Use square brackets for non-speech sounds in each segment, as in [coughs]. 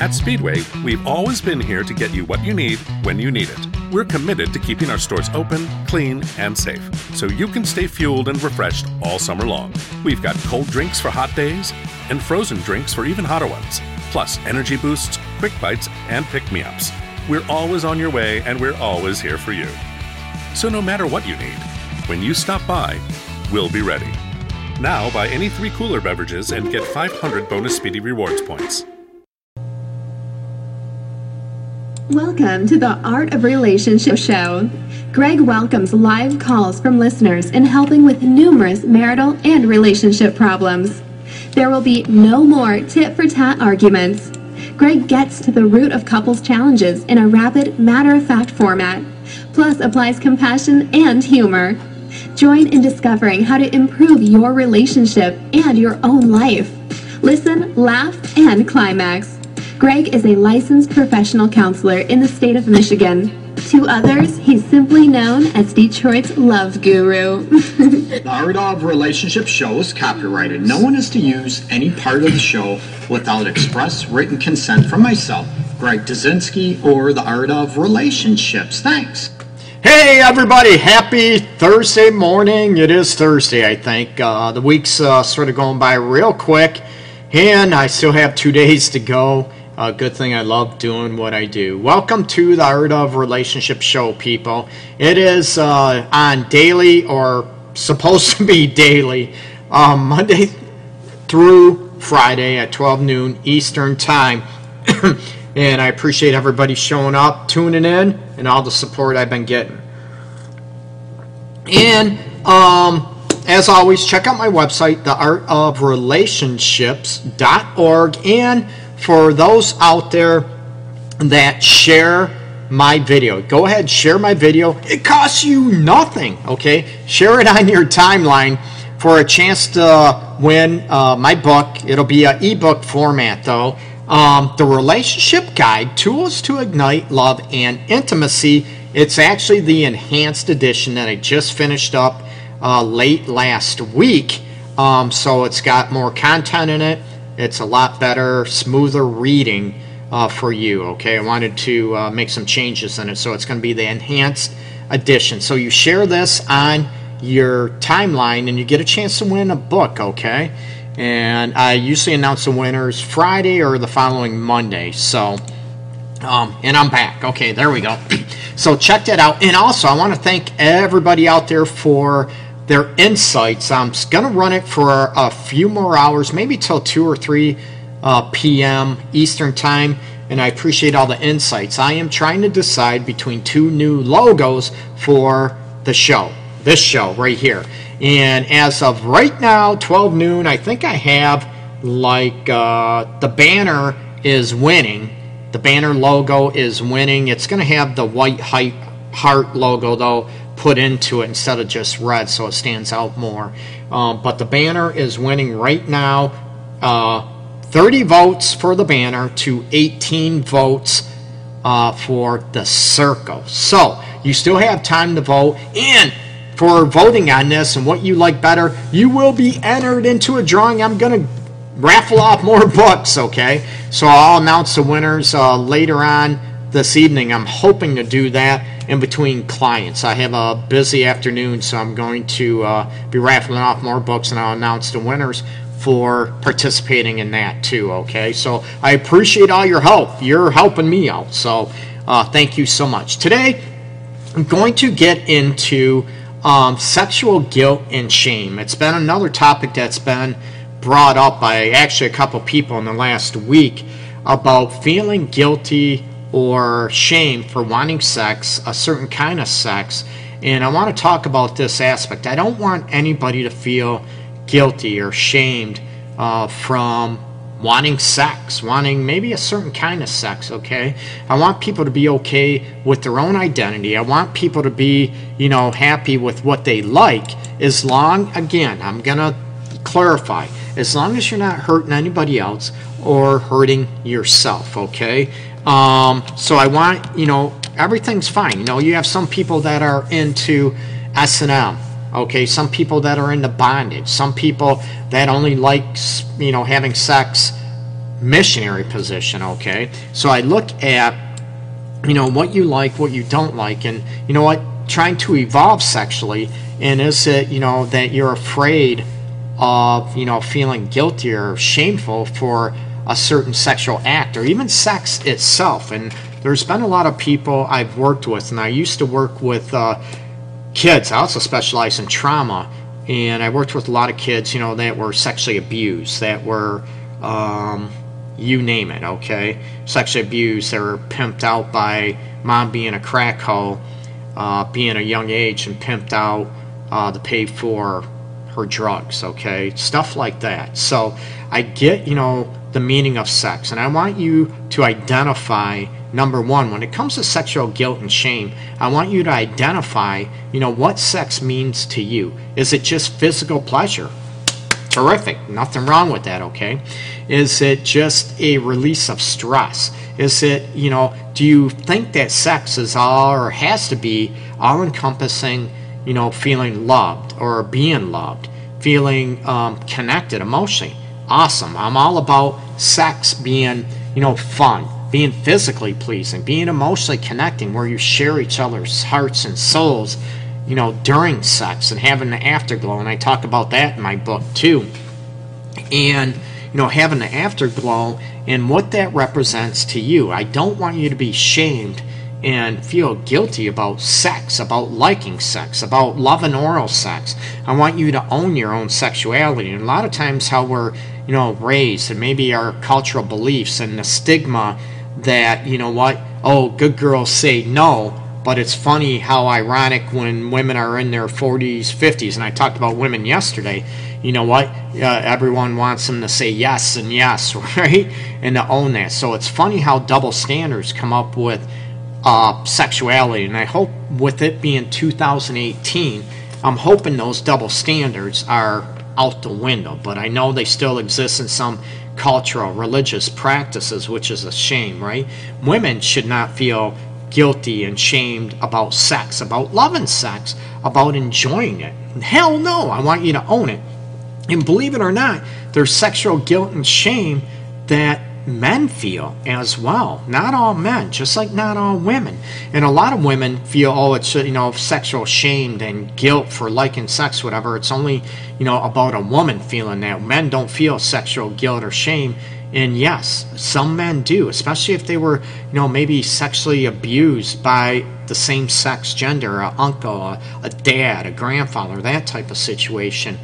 At Speedway, we've always been here to get you what you need when you need it. We're committed to keeping our stores open, clean, and safe, so you can stay fueled and refreshed all summer long. We've got cold drinks for hot days and frozen drinks for even hotter ones, plus energy boosts, quick bites, and pick me ups. We're always on your way, and we're always here for you. So no matter what you need, when you stop by, we'll be ready. Now buy any three cooler beverages and get 500 bonus Speedy Rewards points. Welcome to the Art of Relationship Show. Greg welcomes live calls from listeners in helping with numerous marital and relationship problems. There will be no more tit for tat arguments. Greg gets to the root of couples' challenges in a rapid, matter of fact format, plus applies compassion and humor. Join in discovering how to improve your relationship and your own life. Listen, laugh, and climax. Greg is a licensed professional counselor in the state of Michigan. To others, he's simply known as Detroit's love guru. [laughs] the Art of Relationship show is copyrighted. No one is to use any part of the show without express written consent from myself, Greg Dudzinski, or the Art of Relationships. Thanks. Hey everybody, happy Thursday morning. It is Thursday, I think. Uh, the week's uh, sort of going by real quick, and I still have two days to go. Uh, good thing I love doing what I do. Welcome to the Art of Relationship Show, people. It is uh, on daily or supposed [laughs] to be daily, um, Monday through Friday at 12 noon Eastern Time. [coughs] and I appreciate everybody showing up, tuning in, and all the support I've been getting. And um, as always, check out my website, theartofrelationships.org, and for those out there that share my video. Go ahead, share my video. It costs you nothing, okay? Share it on your timeline for a chance to win uh, my book. It'll be an ebook format, though. Um, the Relationship Guide Tools to Ignite Love and Intimacy. It's actually the enhanced edition that I just finished up uh, late last week. Um, so it's got more content in it. It's a lot better, smoother reading uh, for you. Okay, I wanted to uh, make some changes in it, so it's going to be the enhanced edition. So you share this on your timeline, and you get a chance to win a book. Okay, and I usually announce the winners Friday or the following Monday. So. Um, and I'm back. Okay, there we go. [clears throat] so check that out. And also, I want to thank everybody out there for their insights. I'm going to run it for a few more hours, maybe till 2 or 3 uh, p.m. Eastern Time, and I appreciate all the insights. I am trying to decide between two new logos for the show, this show right here. And as of right now, 12 noon, I think I have like uh, the banner is winning. The banner logo is winning. It's going to have the white heart logo though put into it instead of just red so it stands out more. Um, but the banner is winning right now uh, 30 votes for the banner to 18 votes uh, for the circle. So you still have time to vote. And for voting on this and what you like better, you will be entered into a drawing. I'm going to raffle off more [laughs] books, okay? So I'll announce the winners uh, later on this evening. I'm hoping to do that in between clients. I have a busy afternoon, so I'm going to uh, be raffling off more books and I'll announce the winners for participating in that too. Okay, so I appreciate all your help. You're helping me out, so uh, thank you so much. Today, I'm going to get into um, sexual guilt and shame. It's been another topic that's been brought up by actually a couple people in the last week about feeling guilty or shame for wanting sex, a certain kind of sex. And I want to talk about this aspect. I don't want anybody to feel guilty or shamed uh, from wanting sex, wanting maybe a certain kind of sex, okay? I want people to be okay with their own identity. I want people to be, you know, happy with what they like as long, again, I'm going to clarify, as long as you're not hurting anybody else or hurting yourself, okay? Um, so I want, you know, everything's fine. You know, you have some people that are into S&M. Okay, some people that are into bondage. Some people that only like, you know, having sex missionary position, okay? So I look at, you know, what you like, what you don't like, and you know what, trying to evolve sexually, and is it, you know, that you're afraid of, you know, feeling guilty or shameful for a certain sexual act or even sex itself. And there's been a lot of people I've worked with, and I used to work with uh, kids. I also specialize in trauma, and I worked with a lot of kids, you know, that were sexually abused, that were, um, you name it, okay, sexually abused. They were pimped out by mom being a crack hoe, uh, being a young age, and pimped out uh, to pay for her drugs, okay, stuff like that. So I get, you know, the meaning of sex, and I want you to identify number one when it comes to sexual guilt and shame i want you to identify you know what sex means to you. Is it just physical pleasure? Terrific. Nothing wrong with that okay? Is it just a release of stress? Is it you know do you think that sex is all or has to be all encompassing you know feeling loved or being loved feeling um, connected emotionally awesome i'm all about sex being you know fun being physically pleasing, being emotionally connecting, where you share each other's hearts and souls, you know, during sex and having the afterglow. And I talk about that in my book too. And, you know, having the afterglow and what that represents to you. I don't want you to be shamed and feel guilty about sex, about liking sex, about loving oral sex. I want you to own your own sexuality. And a lot of times, how we're, you know, raised and maybe our cultural beliefs and the stigma that, you know what, oh, good girls say no, but it's funny how ironic when women are in their 40s, 50s, and I talked about women yesterday. You know what? Uh, everyone wants them to say yes and yes, [laughs] right? And to own that. So it's funny how double standards come up with uh, sexuality. And I hope with it being 2018, I'm hoping those double standards are out the window. But I know they still exist in some cultural, religious practices, which is a shame, right? Women should not feel guilty and shamed about sex, about loving sex, about enjoying it. Hell no, I want you to own it. And believe it or not, there's sexual guilt and shame that men feel as well. Not all men, just like not all women. And a lot of women feel, oh, it's, you know, sexual shame and guilt for liking sex, whatever. It's only, you know, about a woman feeling that. Men don't feel sexual guilt or shame. And yes, some men do, especially if they were, you know, maybe sexually abused by the same sex gender, a uncle, a, a dad, a grandfather, that type of situation.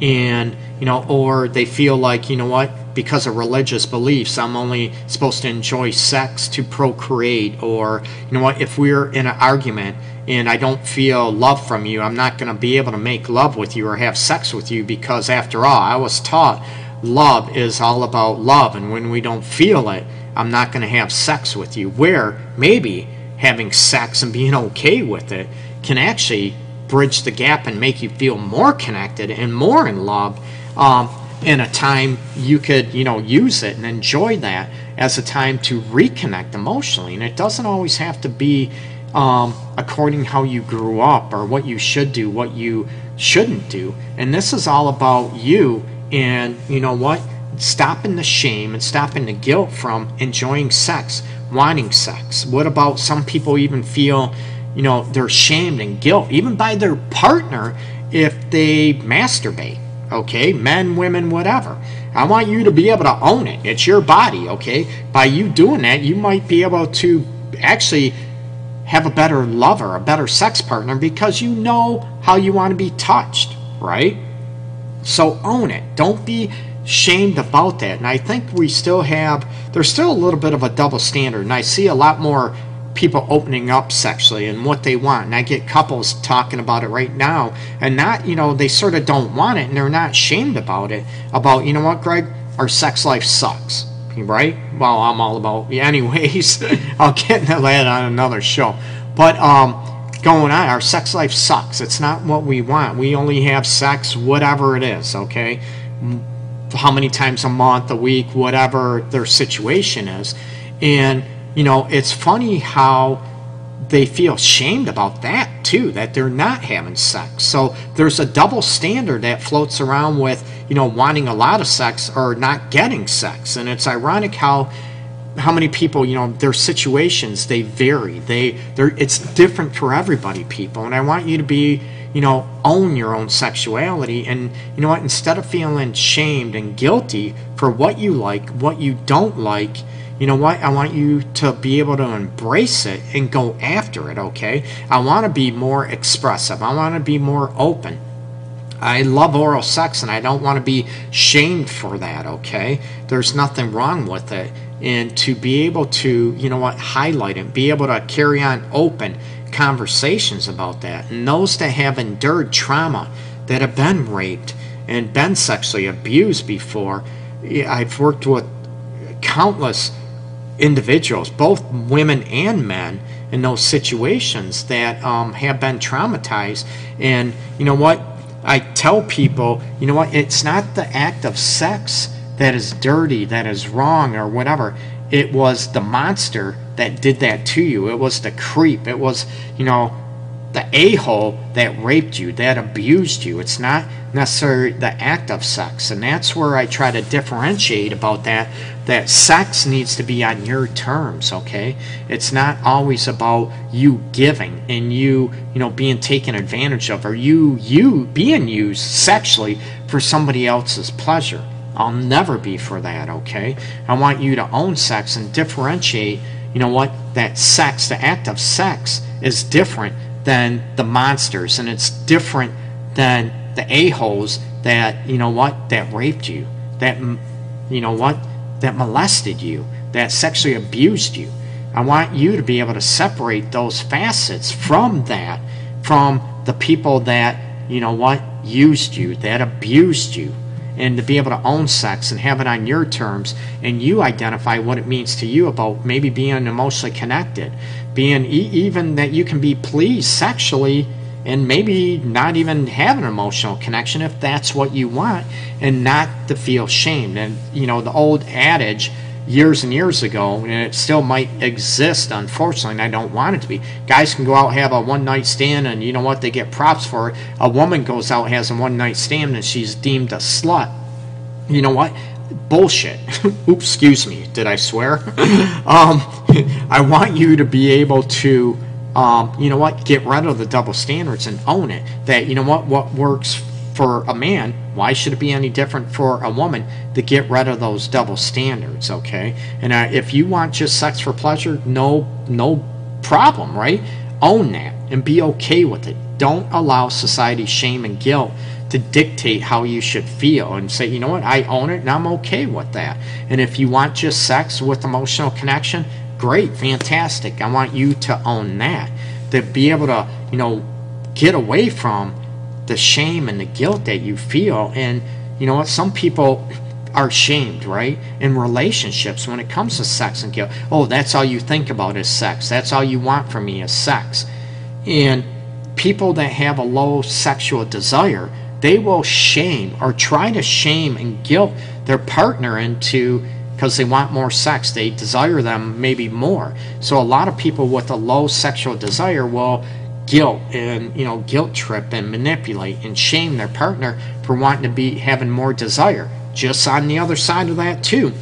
And, you know, or they feel like, you know what, because of religious beliefs, I'm only supposed to enjoy sex to procreate, or, you know what, if we're in an argument and I don't feel love from you, I'm not going to be able to make love with you or have sex with you because, after all, I was taught love is all about love, and when we don't feel it, I'm not going to have sex with you. Where maybe having sex and being okay with it can actually bridge the gap and make you feel more connected and more in love. Um, in a time you could you know use it and enjoy that as a time to reconnect emotionally. And it doesn't always have to be um, according how you grew up or what you should do what you shouldn't do. And this is all about you and you know what stopping the shame and stopping the guilt from enjoying sex wanting sex. What about some people even feel you know they're shamed and guilt even by their partner if they masturbate okay? Men, women, whatever. I want you to be able to own it. It's your body, okay? By you doing that, you might be able to actually have a better lover, a better sex partner because you know how you want to be touched, right? So own it. Don't be shamed about that. And I think we still have, there's still a little bit of a double standard. And I see a lot more people opening up sexually and what they want. And I get couples talking about it right now, and not, you know, they sort of don't want it and they're not shamed about it. About, you know what, Greg, our sex life sucks, right? Well, I'm all about, [laughs] anyways, [laughs] I'll get into that on another show. But, um, going on, our sex life sucks. It's not what we want. We only have sex, whatever it is, okay? How many times a month, a week, whatever their situation is. And, you know, it's funny how they feel shamed about that too, that they're not having sex. So there's a double standard that floats around with, you know, wanting a lot of sex or not getting sex. And it's ironic how how many people you know their situations they vary they they're it's different for everybody people and i want you to be you know own your own sexuality and you know what instead of feeling shamed and guilty for what you like what you don't like you know what i want you to be able to embrace it and go after it okay i want to be more expressive i want to be more open I love oral sex and I don't want to be shamed for that, okay? There's nothing wrong with it. And to be able to, you know what, highlight it, be able to carry on open conversations about that. And those that have endured trauma, that have been raped and been sexually abused before, I've worked with countless individuals, both women and men, in those situations that um, have been traumatized. And you know what? I tell people, you know what, it's not the act of sex that is dirty, that is wrong, or whatever. It was the monster that did that to you. It was the creep. It was, you know, the a hole that raped you, that abused you. It's not necessarily the act of sex. And that's where I try to differentiate about that. That sex needs to be on your terms, okay? It's not always about you giving and you, you know, being taken advantage of or you you being used sexually for somebody else's pleasure. I'll never be for that, okay? I want you to own sex and differentiate, you know what, that sex, the act of sex is different than the monsters, and it's different than the a-holes that you know what that raped you, that you know what that molested you, that sexually abused you. I want you to be able to separate those facets from that, from the people that you know what used you, that abused you. And to be able to own sex and have it on your terms and you identify what it means to you about maybe being emotionally connected being e- even that you can be pleased sexually and maybe not even have an emotional connection if that's what you want and not to feel shamed. And you know the old adage years and years ago and it still might exist unfortunately and i don't want it to be guys can go out have a one night stand and you know what? They get props for it. A woman goes out has a one night stand and she's deemed a slut. You know what bullshit. [laughs] Oops, excuse me. Did I swear? [laughs] um, [laughs] I want you to be able to, um, you know what, get rid of the double standards and own it. That, you know what, what works for a man, why should it be any different for a woman to get rid of those double standards, okay? And uh, if you want just sex for pleasure, no, no problem, right? Own that and be okay with it. Don't allow society shame and guilt to dictate how you should feel and say, you know what, I own it and I'm okay with that. And if you want just sex with emotional connection, great, fantastic. I want you to own that. To be able to, you know, get away from the shame and the guilt that you feel. And you know what, some people are shamed, right? In relationships when it comes to sex and guilt. Oh, that's all you think about is sex. That's all you want from me is sex. And people that have a low sexual desire they will shame or try to shame and guilt their partner into because they want more sex. They desire them maybe more. So a lot of people with a low sexual desire will guilt and you know guilt trip and manipulate and shame their partner for wanting to be having more desire. Just on the other side of that too,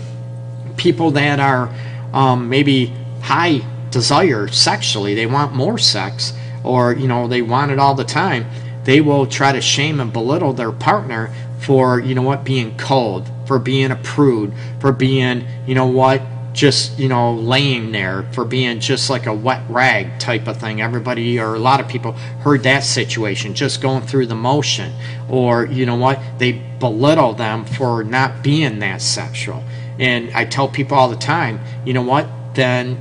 people that are um, maybe high desire sexually, they want more sex, or you know they want it all the time they will try to shame and belittle their partner for, you know what, being cold, for being a prude, for being, you know what, just, you know, laying there, for being just like a wet rag type of thing. Everybody or a lot of people heard that situation, just going through the motion. Or, you know what, they belittle them for not being that sexual. And I tell people all the time, you know what, then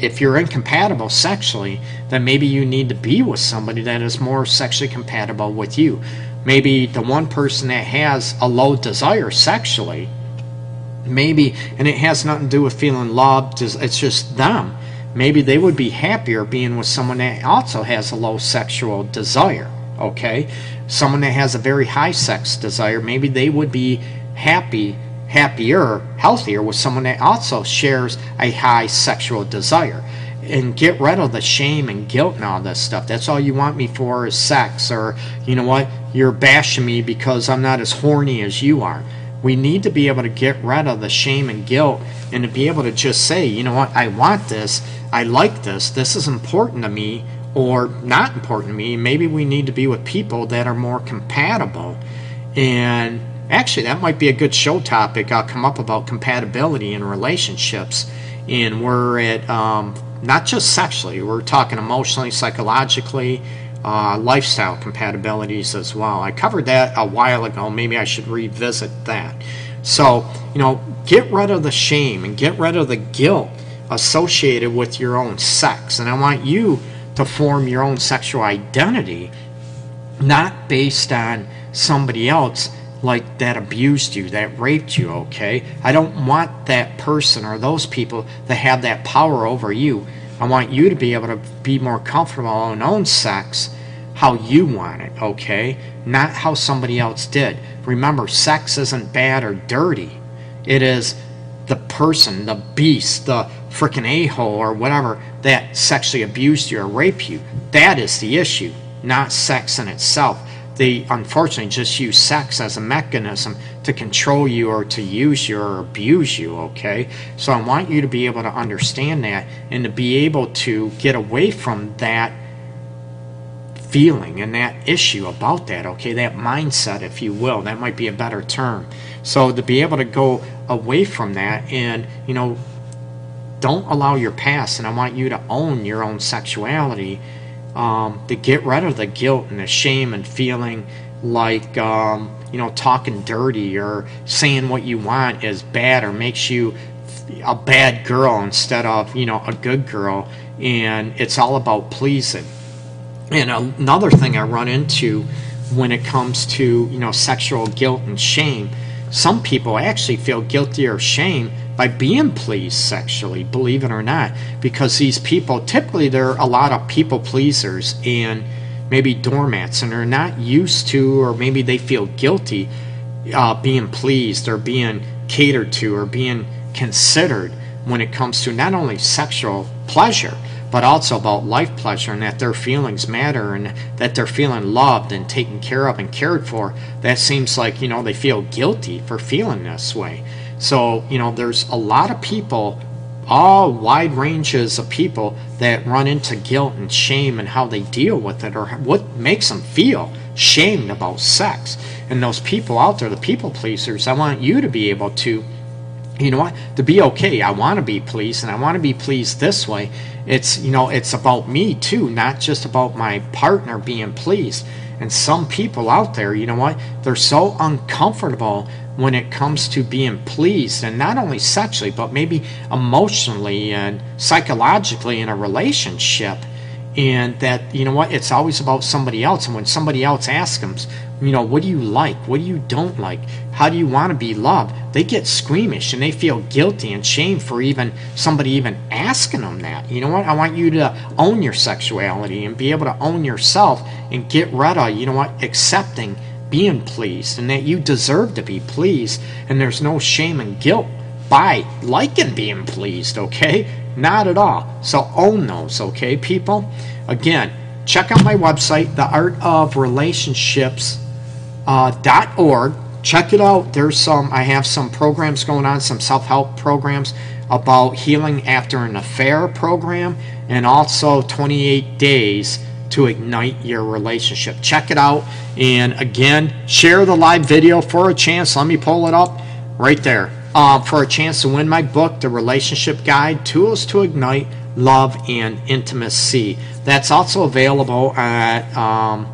if you're incompatible sexually, then maybe you need to be with somebody that is more sexually compatible with you. Maybe the one person that has a low desire sexually, maybe, and it has nothing to do with feeling loved, it's just them. Maybe they would be happier being with someone that also has a low sexual desire, okay? Someone that has a very high sex desire, maybe they would be happy happier, healthier with someone that also shares a high sexual desire. And get rid of the shame and guilt and all this stuff. That's all you want me for is sex, or you know what? you're bashing me because I'm not as horny as you are. We need to be able to get rid of the shame and guilt and to be able to just say, you know what, I want this, I like this, this is important to me, or not important to me. Maybe we need to be with people that are more compatible. And actually, that might be a good show topic. I'll come up about compatibility in relationships. And we're at um, not just sexually, we're talking emotionally, psychologically, uh, lifestyle compatibilities as well. I covered that a while ago. Maybe I should revisit that. So, you know, get rid of the shame and get rid of the guilt associated with your own sex. And I want you to form your own sexual identity, not based on somebody else like that abused you, that raped you, okay? I don't want that person or those people to have that power over you. I want you to be able to be more comfortable in own sex how you want it, okay? Not how somebody else did. Remember, sex isn't bad or dirty. It is the person, the beast, the freaking a hole or whatever that sexually abused you or raped you. That is the issue, not sex in itself. They unfortunately just use sex as a mechanism to control you or to use you or abuse you, okay? So I want you to be able to understand that and to be able to get away from that feeling and that issue about that, okay? That mindset, if you will. That might be a better term. So to be able to go away from that and, you know, don't allow your past, and I want you to own your own sexuality, um, to get rid of the guilt and the shame and feeling like, um, you know, talking dirty or saying what you want is bad or makes you a bad girl instead of, you know, a good girl. And it's all about pleasing. And another thing I run into when it comes to, you know, sexual guilt and shame, some people actually feel guilty or shame by being pleased sexually, believe it or not, because these people typically they're a lot of people pleasers and maybe doormats, and they're not used to, or maybe they feel guilty uh, being pleased or being catered to or being considered when it comes to not only sexual pleasure but also about life pleasure and that their feelings matter and that they're feeling loved and taken care of and cared for. That seems like, you know, they feel guilty for feeling this way. So, you know, there's a lot of people, all wide ranges of people that run into guilt and shame and how they deal with it or what makes them feel shamed about sex. And those people out there, the people pleasers, I want you to be able to, you know what, to be okay. I want to be pleased and I want to be pleased this way. It's, you know, it's about me too, not just about my partner being pleased. And some people out there, you know what, they're so uncomfortable when it comes to being pleased and not only sexually but maybe emotionally and psychologically in a relationship. And that you know what it's always about somebody else. And when somebody else asks them you know what do you like? What do you don't like? How do you want to be loved? They get squeamish and they feel guilty and shame for even somebody even asking them that. You know what? I want you to own your sexuality and be able to own yourself and get rid of you know what accepting being pleased and that you deserve to be pleased and there's no shame and guilt by liking being pleased, okay? Not at all. So own those, okay, people? Again, check out my website, theartofrelationships.org. Uh, check it out. There's some, I have some programs going on, some self help programs about healing after an affair program, and also 28 days to ignite your relationship. Check it out. And again, share the live video for a chance. Let me pull it up right there. Uh, for a chance to win my book, The Relationship Guide Tools to Ignite Love and Intimacy. That's also available at um,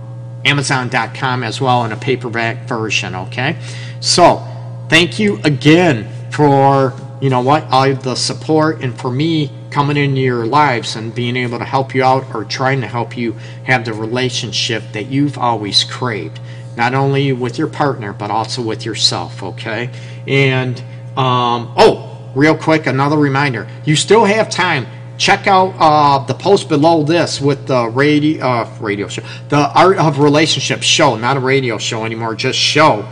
Amazon.com as well in a paperback version. Okay. So, thank you again for you know what all the support and for me coming into your lives and being able to help you out or trying to help you have the relationship that you've always craved. Not only with your partner but also with yourself okay? And um, oh real quick another reminder. You still have time. Check out uh, the post below this with the radio uh, radio show. The art of relationships show. Not a radio show anymore just show.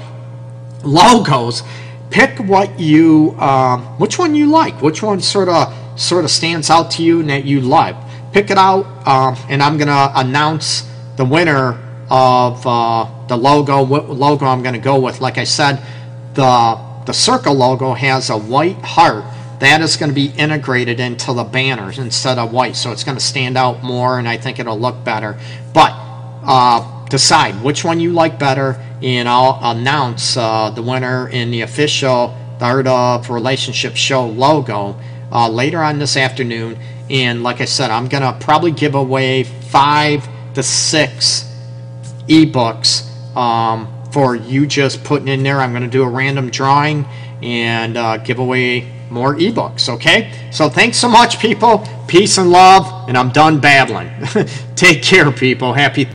Logos. Pick what you um, which one you like. Which one sort of sort of stands out to you and that you like. Pick it out, uh, and I'm going to announce the winner of uh, the logo, what logo I'm going to go with. Like I said, the the circle logo has a white heart that is going to be integrated into the banners instead of white so it's going to stand out more and i think it'll look better but uh, decide which one you like better and i'll announce uh, the winner in the official art of relationship show logo uh, later on this afternoon and like i said i'm going to probably give away five to six ebooks um, for you just putting in there. I'm going to do a random drawing and uh, give away more ebooks. Okay? So thanks so much, people. Peace and love. And I'm done babbling. [laughs] Take care, people. Happy.